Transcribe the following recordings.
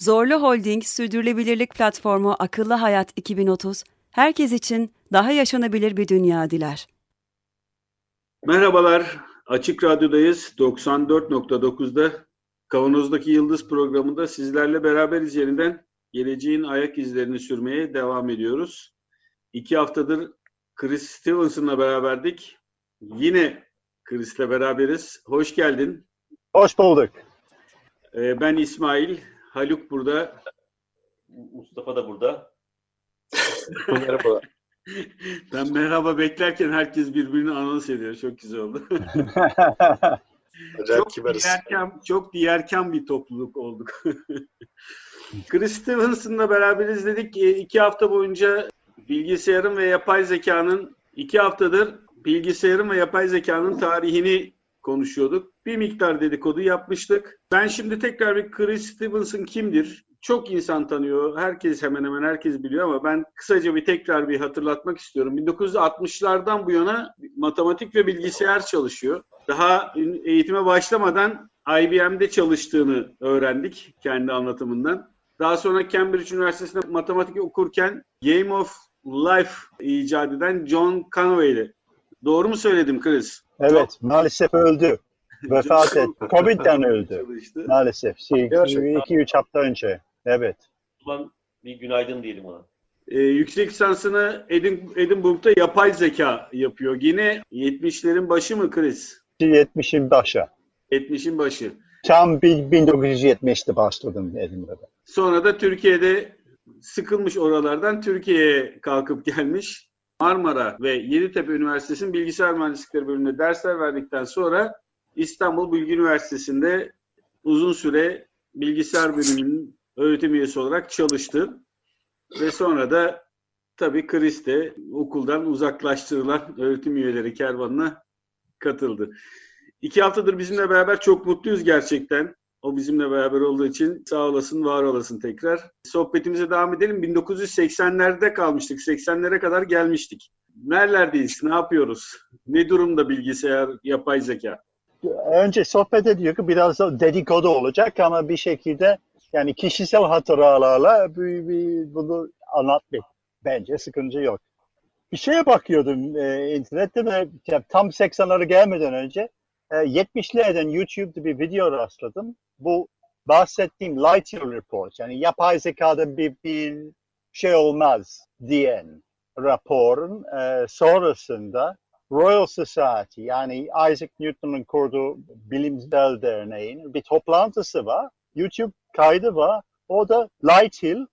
Zorlu Holding Sürdürülebilirlik Platformu Akıllı Hayat 2030, herkes için daha yaşanabilir bir dünya diler. Merhabalar, Açık Radyo'dayız. 94.9'da Kavanoz'daki Yıldız programında sizlerle beraberiz yeniden. Geleceğin ayak izlerini sürmeye devam ediyoruz. İki haftadır Chris Stevenson'la beraberdik. Yine Chris'le beraberiz. Hoş geldin. Hoş bulduk. Ee, ben İsmail. Haluk burada. Mustafa da burada. Merhaba. ben merhaba beklerken herkes birbirini anons ediyor. Çok güzel oldu. çok diyerken, çok diyerken bir topluluk olduk. Chris Stevenson'la beraber izledik. İki hafta boyunca bilgisayarın ve yapay zekanın iki haftadır bilgisayarın ve yapay zekanın tarihini konuşuyorduk. Bir miktar dedikodu yapmıştık. Ben şimdi tekrar bir Chris Stevenson kimdir? Çok insan tanıyor. Herkes hemen hemen herkes biliyor ama ben kısaca bir tekrar bir hatırlatmak istiyorum. 1960'lardan bu yana matematik ve bilgisayar çalışıyor. Daha eğitime başlamadan IBM'de çalıştığını öğrendik kendi anlatımından. Daha sonra Cambridge Üniversitesi'nde matematik okurken Game of Life icat eden John Conway'di. Doğru mu söyledim Chris? Evet, maalesef öldü. Vefat etti. Covid'den öldü. Maalesef. Şey, 2-3 hafta önce. Evet. Ulan bir günaydın diyelim ona. Ee, yüksek lisansını Edin, Edinburgh'da yapay zeka yapıyor. Yine 70'lerin başı mı Chris? 70'in başı. 70'in başı. Tam 1970'te başladım Edinburgh'da. Sonra da Türkiye'de sıkılmış oralardan Türkiye'ye kalkıp gelmiş. Marmara ve Yeditepe Üniversitesi'nin bilgisayar mühendislikleri bölümünde dersler verdikten sonra İstanbul Bilgi Üniversitesi'nde uzun süre bilgisayar bölümünün öğretim üyesi olarak çalıştı. Ve sonra da tabii Chris de okuldan uzaklaştırılan öğretim üyeleri kervanına katıldı. İki haftadır bizimle beraber çok mutluyuz gerçekten. O bizimle beraber olduğu için sağ olasın, var olasın tekrar. Sohbetimize devam edelim. 1980'lerde kalmıştık. 80'lere kadar gelmiştik. Nerelerdeyiz? Ne yapıyoruz? Ne durumda bilgisayar, yapay zeka? Önce sohbet ediyor ki biraz dedikodu olacak ama bir şekilde yani kişisel hatıralarla bunu anlatmak bence sıkıntı yok. Bir şeye bakıyordum e, internette de tam 80'lara gelmeden önce e, 70'lerden YouTube'da bir video rastladım. Bu bahsettiğim Light Year Report yani yapay zekada bir, bir şey olmaz diyen raporun e, sonrasında Royal Society yani Isaac Newton'un kurduğu bilimsel derneğin bir toplantısı var. YouTube kaydı var. O da Light Hill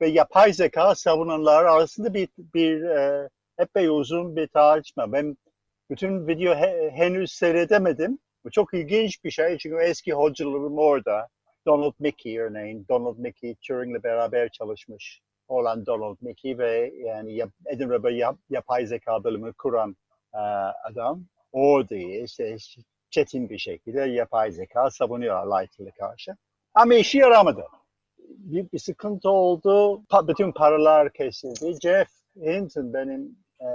ve yapay zeka savunanlar arasında bir, bir e, epey uzun bir tartışma. Ben bütün video he, henüz seyredemedim. Bu çok ilginç bir şey çünkü eski hocalarım orada. Donald Mickey örneğin. Donald Mickey Turing'le beraber çalışmış olan Donald Mickey ve yani Edinburgh'da yap, yapay zeka bölümü kuran uh, adam. Orada işte çetin bir şekilde yapay zeka savunuyor Light'le karşı. Ama işi yaramadı. Bir, bir sıkıntı oldu. Pa, bütün paralar kesildi. Jeff Hinton benim e,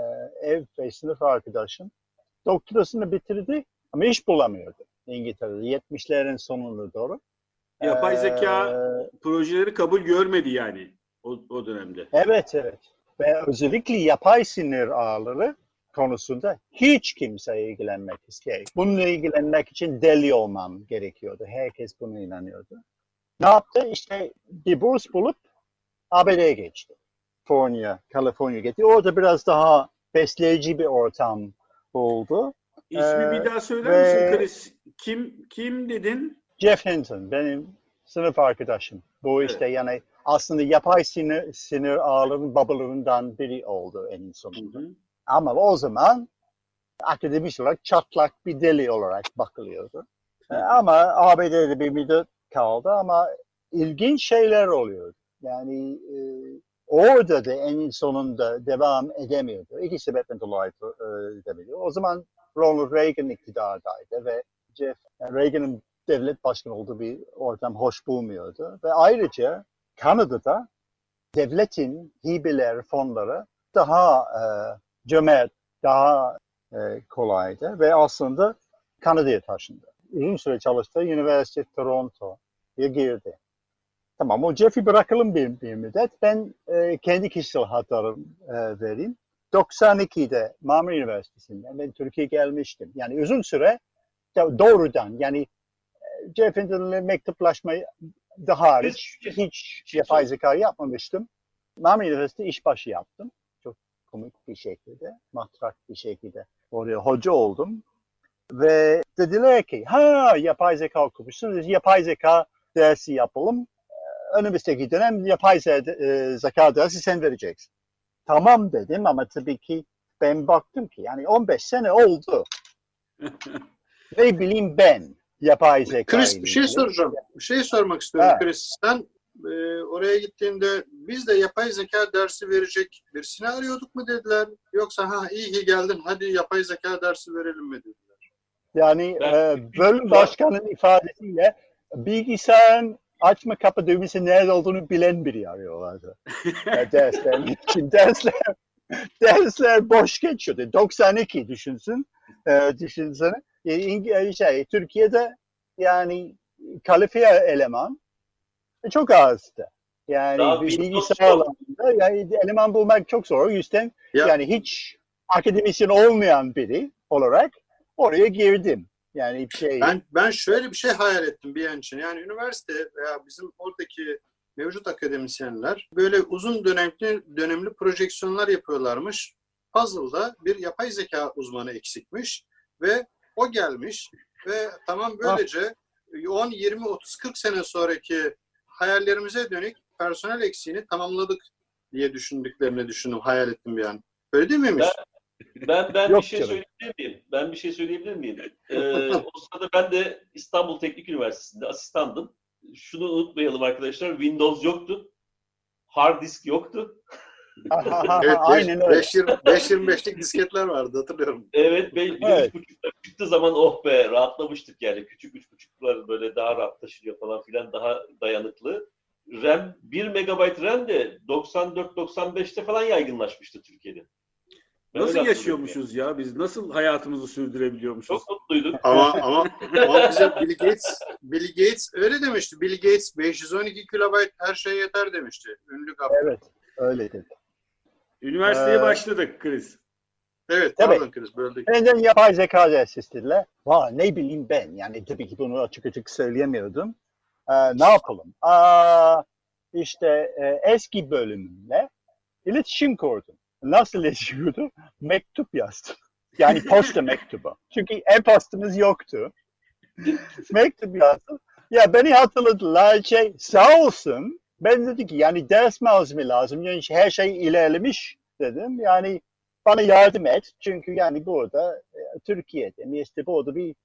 ev ve sınıf arkadaşım doktorasını bitirdi ama iş bulamıyordu İngiltere'de 70'lerin sonuna doğru. Yapay zeka ee, projeleri kabul görmedi yani o, o dönemde. Evet evet. Ve özellikle yapay sinir ağları konusunda hiç kimse ilgilenmek istiyor. Bununla ilgilenmek için deli olmam gerekiyordu. Herkes buna inanıyordu. Ne yaptı? İşte bir burs bulup ABD'ye geçti. California, California gitti. Orada biraz daha besleyici bir ortam oldu. İsmi ee, bir daha söyler misin Chris? Kim kim dedin? Jeff Hinton benim sınıf arkadaşım. Bu işte evet. yani aslında yapay sinir, sinir ağlarının babalarından biri oldu en sonunda. Hı hı. Ama o zaman akademik olarak çatlak bir deli olarak bakılıyordu. Hı hı. Ama ABD'de bir müddet kaldı ama ilginç şeyler oluyor. Yani e, orada da en sonunda devam edemiyordu. İki sebepten dolayı e, edemiyordu. O zaman Ronald Reagan iktidardaydı ve Jeff Reagan'ın devlet başkanı olduğu bir ortam hoş bulmuyordu. Ve ayrıca Kanada'da devletin hibeler fonları daha e, cömert, daha e, kolaydı ve aslında Kanada'ya taşındı. Uzun süre çalıştı. Üniversite Toronto'ya girdi. Tamam o Jeff'i bırakalım bir, bir müddet. Ben e, kendi kişisel hatlarımı e, vereyim. 92'de Marmara Üniversitesi'nden ben Türkiye'ye gelmiştim. Yani uzun süre doğrudan yani e, Jeff'in mektuplaşmayı daha hariç hiç yapay zeka yapmamıştım. Marmara Üniversitesi işbaşı yaptım. Çok komik bir şekilde, matrak bir şekilde oraya hoca oldum. Ve dediler ki, ha yapay zeka okumuşsunuz, yapay zeka dersi yapalım. Önümüzdeki dönem yapay e, zeka dersi sen vereceksin. Tamam dedim ama tabii ki ben baktım ki yani 15 sene oldu. ne bileyim ben yapay zeka. Chris bir şey soracağım. Bir şey sormak istiyorum ha. Chris. Sen e, oraya gittiğinde biz de yapay zeka dersi verecek birisini arıyorduk mu dediler? Yoksa ha iyi ki geldin hadi yapay zeka dersi verelim mi dediler? Yani ben, e, bölüm başkanının ifadesiyle bilgisayarın açma kapa düğmesi nerede olduğunu bilen biri arıyorlardı. e, dersler için dersler dersler boş geçiyordu. 92 düşünsün. E, düşünsene. E, şey, Türkiye'de yani kalifiye eleman çok azdı. Yani Daha bilgisayar alanında yani eleman bulmak çok zor. O yüzden ya. yani hiç akademisyen olmayan biri olarak oraya girdim. Yani şey... Ben, ben şöyle bir şey hayal ettim bir an için. Yani üniversite veya bizim oradaki mevcut akademisyenler böyle uzun dönemli dönemli projeksiyonlar yapıyorlarmış. Puzzle'da bir yapay zeka uzmanı eksikmiş ve o gelmiş ve tamam böylece 10, 20, 30, 40 sene sonraki hayallerimize dönük personel eksiğini tamamladık diye düşündüklerini düşündüm, hayal ettim bir an. Öyle değil miymiş? Ben, ben, ben bir şey canım. söyleyebilir miyim? Ben bir şey söyleyebilir miyim? Ee, o sırada ben de İstanbul Teknik Üniversitesi'nde asistandım. Şunu unutmayalım arkadaşlar, Windows yoktu. Hard disk yoktu. evet, Aynen öyle. 5.25'lik disketler vardı hatırlıyorum. Evet, be, evet. çıktığı zaman oh be rahatlamıştık yani. Küçük üç buçuklar böyle daha rahat taşınıyor falan filan daha dayanıklı. RAM 1 MB RAM de 94-95'te falan yaygınlaşmıştı Türkiye'de. Ben nasıl yaşıyormuşuz ya? Biz nasıl hayatımızı sürdürebiliyormuşuz? Çok mutluyduk. Ama ama, ama bize Bill Gates Bill Gates öyle demişti. Bill Gates 512 kilobayt her şey yeter demişti. Ünlü kapı. Evet, öyle dedi. Üniversiteye ee, başladık Chris. Evet, tabii. pardon Chris böldük. Benden yapay zeka ders istediler. Vay ne bileyim ben. Yani tabii ki bunu açık açık söyleyemiyordum. Ee, ne yapalım? Aa, işte e, eski bölümümle iletişim kurdum. Nasıl kurdum? Mektup yazdım. Yani posta mektubu. Çünkü e-postamız yoktu. mektup yazdım. Ya beni hatırladılar şey sağ olsun ben dedim ki yani ders malzeme lazım. Yani her şey ilerlemiş dedim. Yani bana yardım et. Çünkü yani burada e, Türkiye'de işte burada bir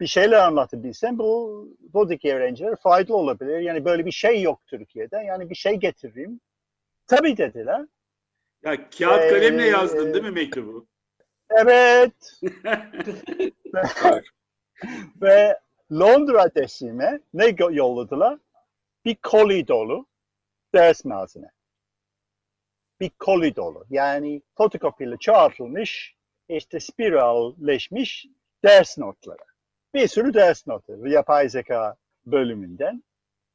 bir şeyler anlatabilsem bu buradaki öğrenciler faydalı olabilir. Yani böyle bir şey yok Türkiye'de. Yani bir şey getireyim. Tabii dediler. Ya kağıt kalemle ee, yazdın değil mi mektubu? Evet. ve Londra adresime ne yolladılar? Bir koli dolu ders malzeme. Bir koli dolu. Yani fotokopiyle çağrılmış, işte spiralleşmiş ders notları. Bir sürü ders notu yapay zeka bölümünden.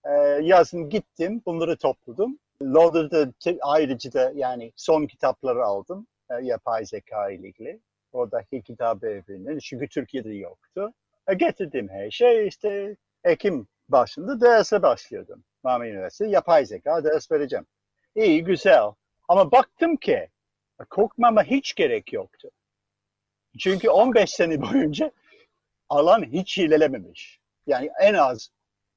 Ee, yazın gittim, bunları topladım. Londra'da ayrıca da yani son kitapları aldım e, yapay zeka ile ilgili. Oradaki kitap evinin çünkü Türkiye'de yoktu. E, getirdim her şey işte Ekim başında derse başlıyordum. Marmara Üniversitesi yapay zeka ders vereceğim. İyi, güzel. Ama baktım ki korkmama hiç gerek yoktu. Çünkü 15 sene boyunca alan hiç ilerlememiş. Yani en az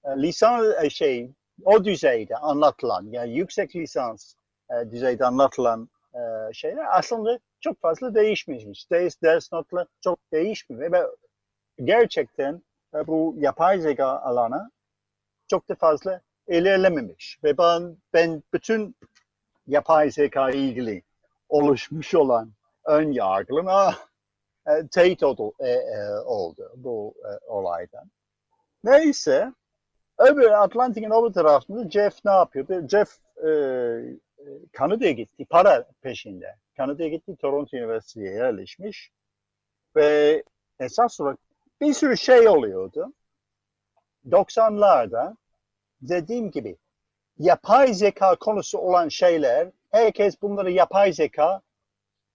e, lisan e, şey o düzeyde anlatılan yani yüksek lisans e, düzeyde anlatılan e, şeyler aslında çok fazla değişmemiş. Ders, ders notları çok değişmiyor ve gerçekten e, bu yapay zeka alanı çok da fazla ilerlememiş. Ve ben, ben bütün yapay zeka ilgili oluşmuş olan ön yargılama e, teyit oldu, e, e, oldu bu e, olaydan. Neyse öbür Atlantik'in öbür tarafında Jeff ne yapıyordu? Jeff e, e, Kanada'ya gitti para peşinde. Kanada'ya gitti Toronto Üniversitesi'ye yerleşmiş ve esas olarak bir sürü şey oluyordu. 90'larda dediğim gibi yapay zeka konusu olan şeyler herkes bunları yapay zeka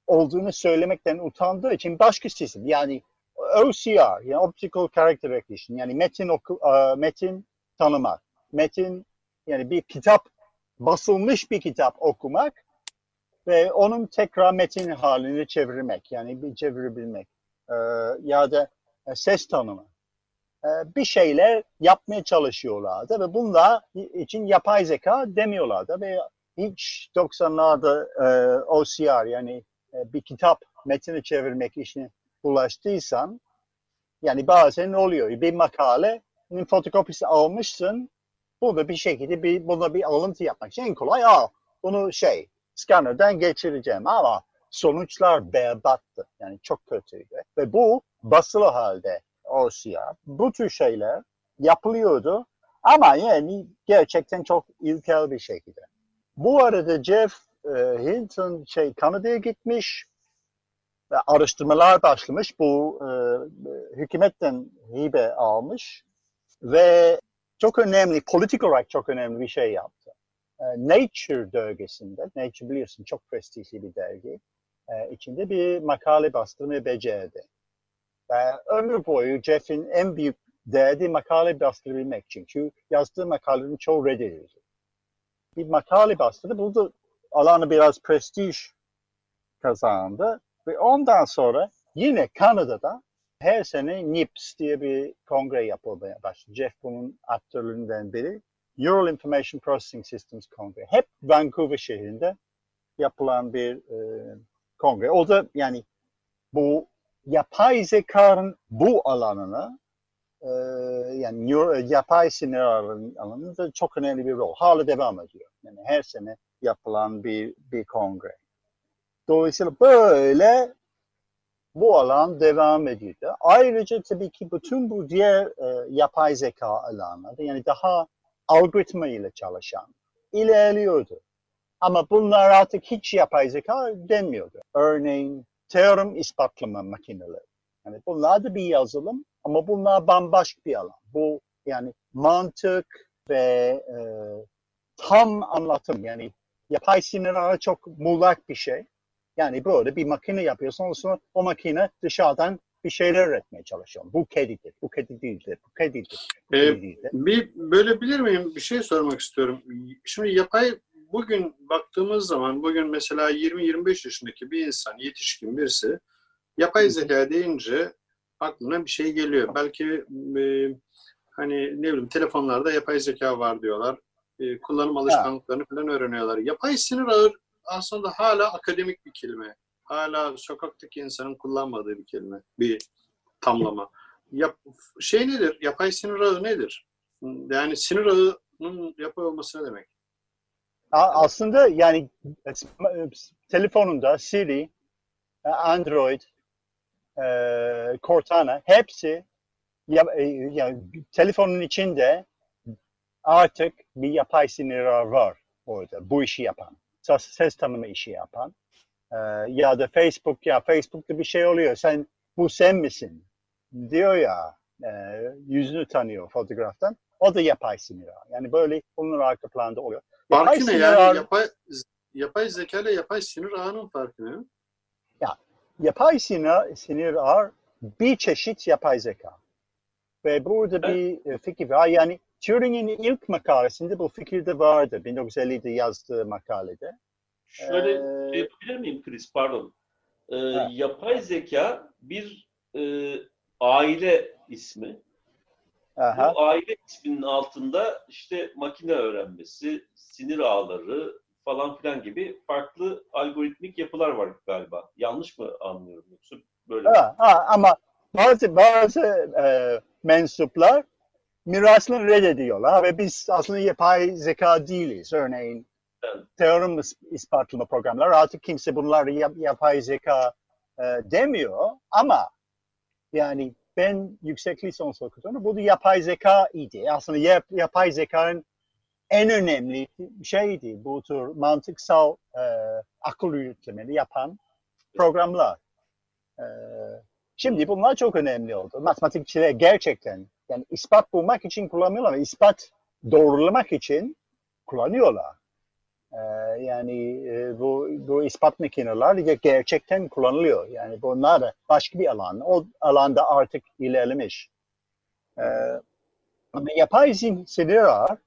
olduğunu söylemekten utandığı için başka sistem yani OCR yani Optical Character Recognition yani metin oku, uh, metin tanımak, metin yani bir kitap basılmış bir kitap okumak ve onun tekrar metin halini çevirmek yani bir çevirebilmek e, ya da e, ses tanıma e, bir şeyler yapmaya çalışıyorlardı ve bunlar için yapay zeka demiyorlardı ve hiç 90'larda e, OCR yani e, bir kitap metini çevirmek işine ulaştıysan yani bazen oluyor. Bir makalenin fotokopisi almışsın burada bir şekilde bir, buna bir alıntı yapmak için en kolay al bunu şey scanner'dan geçireceğim ama sonuçlar berbattı. Yani çok kötüydü. Ve bu basılı halde OCR. Bu tür şeyler yapılıyordu. Ama yani gerçekten çok ilkel bir şekilde. Bu arada Jeff e, Hinton şey Kanada'ya gitmiş ve araştırmalar başlamış. Bu e, hükümetten hibe almış ve çok önemli, politik olarak çok önemli bir şey yaptı. E, Nature dergisinde, Nature biliyorsun çok prestijli bir dergi, e, içinde bir makale bastırmayı becerdi. Ve ömür boyu Jeff'in en büyük derdi makale bastırabilmek. Çünkü yazdığı makalelerin çoğu reddedildi. Bir makale bastırdı, buldu alanı biraz prestij kazandı. Ve ondan sonra yine Kanada'da her sene NIPS diye bir kongre yapılmaya başladı. Jeff bunun aktörlerinden biri. Neural Information Processing Systems Kongre. Hep Vancouver şehrinde yapılan bir e, kongre. O da yani bu yapay zekanın bu alanına e, yani neuro, yapay sinir alanında çok önemli bir rol. Hala devam ediyor. Yani her sene yapılan bir, bir kongre. Dolayısıyla böyle bu alan devam ediyordu. Ayrıca tabii ki bütün bu diğer e, yapay zeka alanları yani daha algoritma ile çalışan ilerliyordu. Ama bunlar artık hiç yapay zeka denmiyordu. Örneğin teorem ispatlama makineleri. Yani bunlar da bir yazılım ama bunlar bambaşka bir alan. Bu yani mantık ve e, tam anlatım yani yapay sinir ağı çok muğlak bir şey. Yani böyle bir makine yapıyorsun sonra o makine dışarıdan bir şeyler üretmeye çalışıyor. Bu kedidir, bu kedi değildir, bu kedidir. Bu Ee, kedi değildir. Bir bölebilir miyim? Bir şey sormak istiyorum. Şimdi yapay bugün baktığımız zaman bugün mesela 20-25 yaşındaki bir insan, yetişkin birisi yapay zeka deyince aklına bir şey geliyor. Belki e, hani ne bileyim telefonlarda yapay zeka var diyorlar. E, kullanım alışkanlıklarını falan öğreniyorlar. Yapay sinir ağı aslında hala akademik bir kelime. Hala sokaktaki insanın kullanmadığı bir kelime, bir tamlama. Yap, şey nedir? Yapay sinir ağı nedir? Yani sinir ağının yapay olması ne demek? Aslında yani e, telefonunda Siri, e, Android, e, Cortana hepsi ya, e, yani telefonun içinde artık bir yapay sinir var orada bu işi yapan. Ses, tanıma işi yapan. E, ya da Facebook ya Facebook'ta bir şey oluyor. Sen bu sen misin? Diyor ya e, yüzünü tanıyor fotoğraftan. O da yapay sinir. Yani böyle onun arka planda oluyor. Yapay Farkı ne sinir yani? ağı- Yapay, yapay zeka ile yapay sinir ağının farkı ne? Yapay sinir, sinir ağ bir çeşit yapay zeka. Ve burada bir e, fikir var. Yani Turing'in ilk makalesinde bu fikir de vardı. 1950'de yazdığı makalede. Şöyle Ee, şey yapabilir miyim Chris? Pardon. Ee, Ha. yapay zeka bir e, aile ismi. Aha. Bu aile isminin altında işte makine öğrenmesi, sinir ağları falan filan gibi farklı algoritmik yapılar var galiba. Yanlış mı anlıyorum yoksa böyle? Ha, ha, ama bazı bazı e, mensuplar mirasını reddediyorlar ve biz aslında yapay zeka değiliz. Örneğin teorem is- ispatlama programlar. Artık kimse bunları yap- yapay zeka e, demiyor ama yani ben yüksek lisans okudum. Bu da yapay zeka idi. Aslında yap- yapay zekanın en önemli şeydi bu tür mantıksal e, akıl yürütmeleri yapan programlar. E, şimdi bunlar çok önemli oldu. Matematikçiler gerçekten yani ispat bulmak için kullanmıyorlar ama ispat doğrulamak için kullanıyorlar. E, yani e, bu, bu ispat makineler gerçekten kullanılıyor. Yani bunlar da başka bir alan. O alanda artık ilerlemiş. E, ama yapay sinirler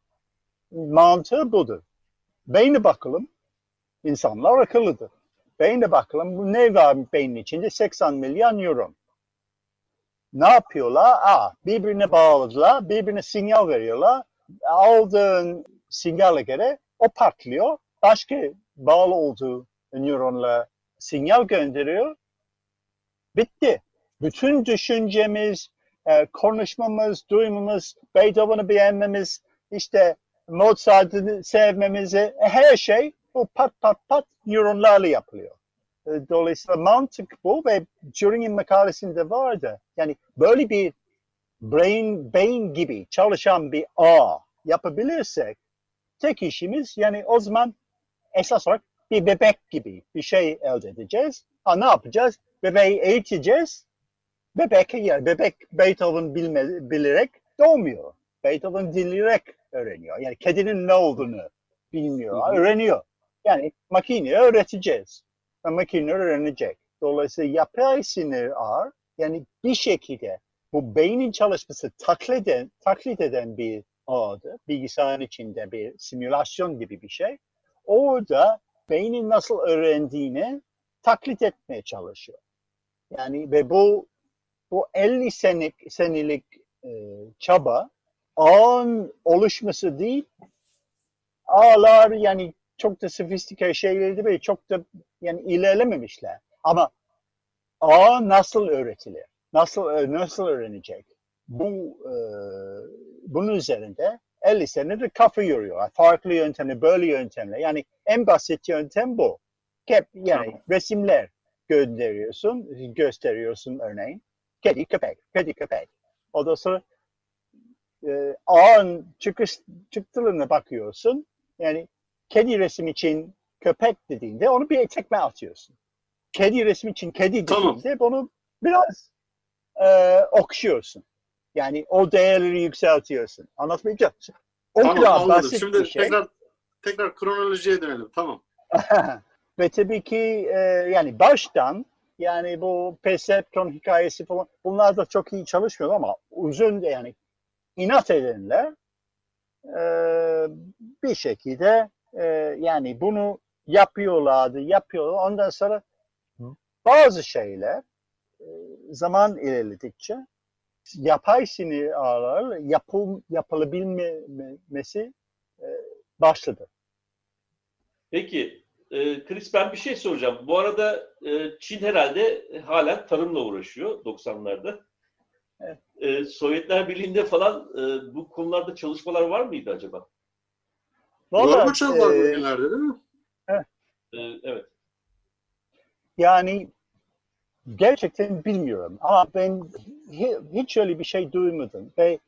mantığı budur. Beyne bakalım. İnsanlar akıllıdır. Beyne bakalım. Bu ne var beynin içinde? 80 milyon euro. Ne yapıyorlar? Aa, birbirine bağladılar. Birbirine sinyal veriyorlar. Aldığın sinyale göre o patlıyor. Başka bağlı olduğu nöronla sinyal gönderiyor. Bitti. Bütün düşüncemiz, e, konuşmamız, duymamız, Beethoven'ı beğenmemiz, işte Mozart'ı sevmemizi, her şey bu pat pat pat nöronlarla yapılıyor. E, Dolayısıyla mantık bu ve Turing'in makalesinde vardı. Yani böyle bir brain, beyin gibi çalışan bir ağ yapabilirsek tek işimiz yani o zaman esas olarak bir bebek gibi bir şey elde edeceğiz. Ha ne yapacağız? Bebeği eğiteceğiz. Bebek yani bebek Beethoven bilme, bilerek doğmuyor. Beethoven dinleyerek öğreniyor. Yani kedinin ne olduğunu bilmiyor, öğreniyor. Yani makineye öğreteceğiz. Ve makine öğrenecek. Dolayısıyla yapay sinir ağır yani bir şekilde bu beynin çalışması taklit eden, taklit eden bir ağdır. Bilgisayarın içinde bir simülasyon gibi bir şey. Orada beynin nasıl öğrendiğini taklit etmeye çalışıyor. Yani ve bu bu 50 senelik, senelik e, çaba ağın oluşması değil, ağlar yani çok da sofistike şeylerdi ve çok da yani ilerlememişler. Ama ağ nasıl öğretilir? Nasıl e, nasıl öğrenecek? Bu e, bunun üzerinde 50 senedir kafa yoruyor. Farklı yöntemle, böyle yöntemle. Yani en basit yöntem bu. Hep yani resimler gönderiyorsun, gösteriyorsun örneğin. Kedi, köpek, kedi, köpek. Ondan sonra e, ağın çıkış, çıktılarına bakıyorsun. Yani kedi resim için köpek dediğinde onu bir tekme atıyorsun. Kedi resim için kedi Tamam. dediğinde bunu biraz e, okşuyorsun. Yani o değerleri yükseltiyorsun. Anlatmayacağım. O Tamam kadar anladım. basit Şimdi bir şey. tekrar tekrar kronolojiye dönelim. Tamam. Ve tabii ki e, yani baştan yani bu perceptron hikayesi falan bunlar da çok iyi çalışmıyor ama uzun yani inat edenler e, bir şekilde e, yani bunu yapıyorlardı, yapıyorlar. Ondan sonra bazı şeyler e, zaman ilerledikçe yapay sinir ağları yapıl, yapılabilmesi e, başladı. Peki, e, Chris ben bir şey soracağım. Bu arada e, Çin herhalde halen tarımla uğraşıyor 90'larda. Evet. E, Sovyetler Birliği'nde falan e, bu konularda çalışmalar var mıydı acaba? Vallahi, Gorbaçov var e, bugünlerde değil mi? E, evet. Yani gerçekten bilmiyorum ama ben hi- hiç öyle bir şey duymadım ve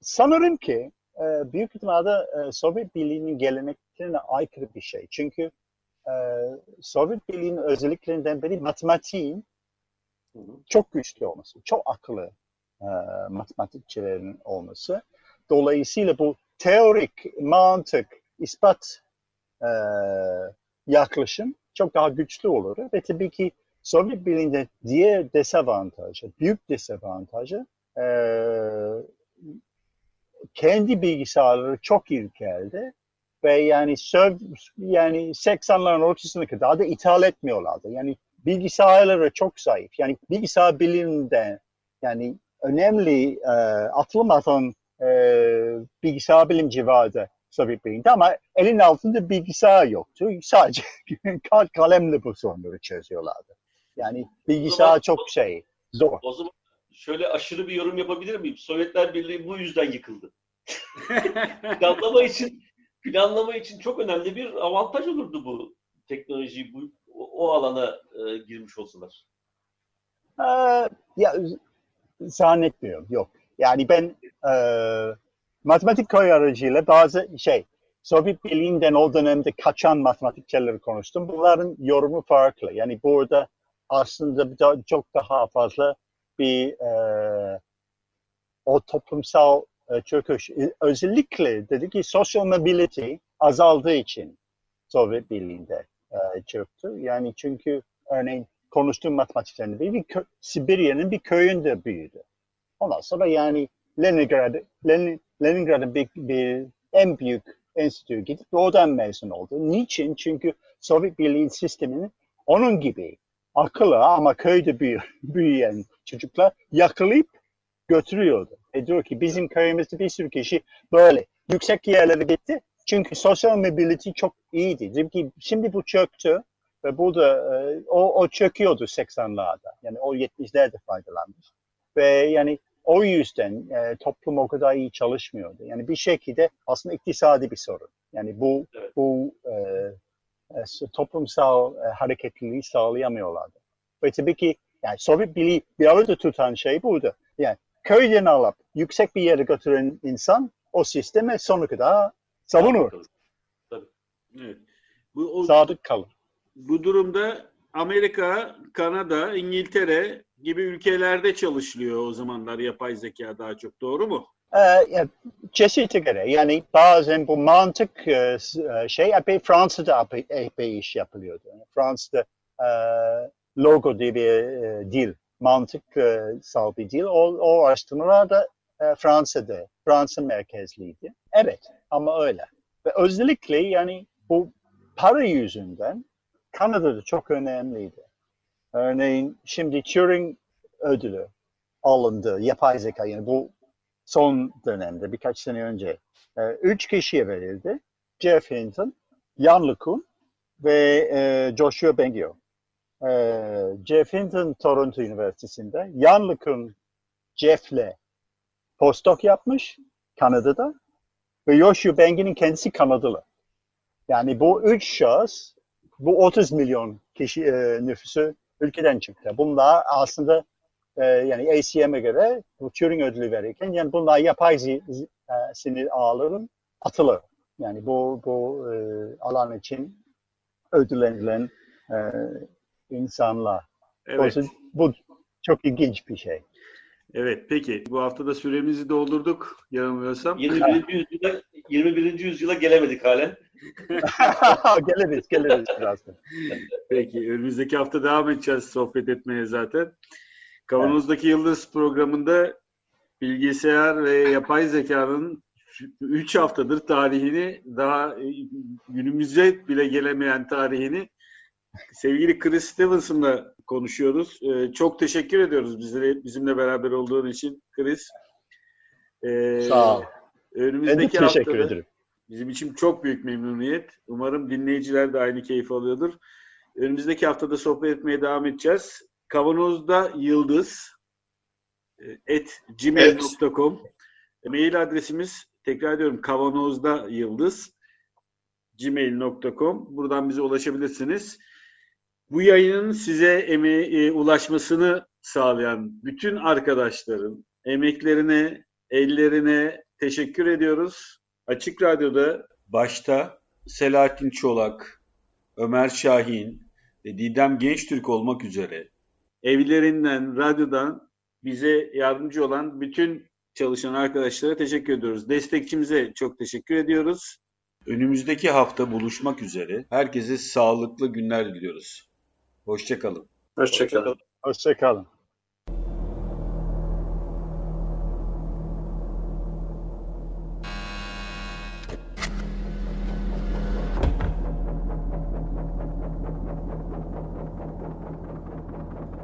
sanırım ki e, büyük ihtimalle Sovyet Birliği'nin geleneklerine aykırı bir şey. Çünkü Sovyet Birliği'nin özelliklerinden biri matematiğin çok güçlü olması, çok akıllı matematikçilerin olması. Dolayısıyla bu teorik, mantık, ispat e, yaklaşım çok daha güçlü olur. Ve tabii ki Sovyet Birliği'nde diğer dezavantajı, büyük dezavantajı e, kendi bilgisayarları çok ilkeldi ve yani söv, yani 80'ların ortasına kadar da ithal etmiyorlardı. Yani bilgisayarları çok zayıf. Yani bilgisayar biliminde yani önemli e, atılım atan e, bilgisayar bilimci vardı Sovyet Birliği'nde ama elin altında bilgisayar yoktu. Sadece kal- kalemle bu sorunları çözüyorlardı. Yani bilgisayar zaman- çok şey zor. O zaman şöyle aşırı bir yorum yapabilir miyim? Sovyetler Birliği bu yüzden yıkıldı. Planlama için planlama için çok önemli bir avantaj olurdu bu teknoloji bu o, o alana e, girmiş olsalar. Ee, ya zannetmiyorum. Yok. Yani ben e, matematik köy aracıyla bazı şey Sovyet Birliği'nden o dönemde kaçan matematikçileri konuştum. Bunların yorumu farklı. Yani burada aslında çok daha fazla bir e, o toplumsal e, çöküş. E, özellikle dedi ki sosyal mobility azaldığı için Sovyet Birliği'nde e, çöktü. Yani çünkü örneğin konuştuğum matematikçilerin bir, bir Sibirya'nın bir köyünde büyüdü. Ondan sonra yani Leningrad, Lenin, Leningrad'ın bir, bir en büyük enstitüye gidip oradan mezun oldu. Niçin? Çünkü Sovyet Birliği sistemini onun gibi akıllı ama köyde büyü, büyüyen çocuklar yakalayıp götürüyordu. E diyor ki bizim köyümüzde bir sürü kişi böyle yüksek yerlere gitti. Çünkü sosyal mobility çok iyiydi. Ki şimdi bu çöktü ve burada e, o, o çöküyordu 80'larda. Yani o 70'lerde faydalanmış. Ve yani o yüzden e, toplum o kadar iyi çalışmıyordu. Yani bir şekilde aslında iktisadi bir sorun. Yani bu evet. bu e, e, toplumsal e, hareketliliği sağlayamıyorlardı. Ve tabii ki yani Sovyet Birliği bir arada tutan şey buydu. Yani köyden alıp yüksek bir yere götüren insan o sisteme sonu kadar savunur. Tabii. Evet. Bu, o, Sadık kalır. Bu durumda Amerika, Kanada, İngiltere gibi ülkelerde çalışılıyor o zamanlar yapay zeka daha çok. Doğru mu? Ee, çeşitli göre. Yani bazen bu mantık e, e, şey epey Fransa'da epey, iş yapılıyordu. Fransa'da e, logo diye bir dil, mantık e, sal bir dil. O, o araştırmalar da Fransa'da, Fransa merkezliydi. Evet ama öyle. Ve özellikle yani bu para yüzünden Kanada'da çok önemliydi. Örneğin şimdi Turing ödülü alındı yapay zeka yani bu son dönemde birkaç sene önce e, üç kişiye verildi. Jeff Hinton, Jan LeCun ve e, Joshua Bengio. E, Jeff Hinton Toronto Üniversitesi'nde, Jan LeCun Jeff'le postdoc yapmış Kanada'da ve Joshua Bengio'nun kendisi Kanadalı. Yani bu üç şahıs bu 30 milyon kişi e, nüfusu ülkeden çıktı. Bunlar aslında e, yani ACM'e göre bu Turing ödülü verirken yani bunlar yapay zi, zi, e, sinir ağların atılı. Yani bu bu e, alan için ödüllenilen e, insanlar. Evet. bu çok ilginç bir şey. Evet peki bu hafta da süremizi doldurduk yanılmıyorsam. 21. yüzyıla, 21. yüzyıla gelemedik halen. geliriz geliriz birazdan. Peki önümüzdeki hafta devam edeceğiz sohbet etmeye zaten. Kavanozdaki evet. Yıldız programında bilgisayar ve yapay zekanın 3 haftadır tarihini daha günümüze bile gelemeyen tarihini sevgili Chris Stevenson'la konuşuyoruz. Ee, çok teşekkür ediyoruz bizle, bizimle beraber olduğun için Chris. Ee, Sağ ol. Önümüzdeki ben de teşekkür haftada ederim. Bizim için çok büyük memnuniyet. Umarım dinleyiciler de aynı keyif alıyordur. Önümüzdeki haftada sohbet etmeye devam edeceğiz. Kavanozda Yıldız e, at gmail.com evet. Mail adresimiz tekrar ediyorum kavanozda yıldız gmail.com Buradan bize ulaşabilirsiniz. Bu yayının size eme e, ulaşmasını sağlayan bütün arkadaşların emeklerine, ellerine teşekkür ediyoruz. Açık Radyo'da başta Selahattin Çolak, Ömer Şahin ve Didem Gençtürk olmak üzere evlerinden, radyodan bize yardımcı olan bütün çalışan arkadaşlara teşekkür ediyoruz. Destekçimize çok teşekkür ediyoruz. Önümüzdeki hafta buluşmak üzere. Herkese sağlıklı günler diliyoruz. Hoşçakalın. Hoşçakalın. Hoşçakalın.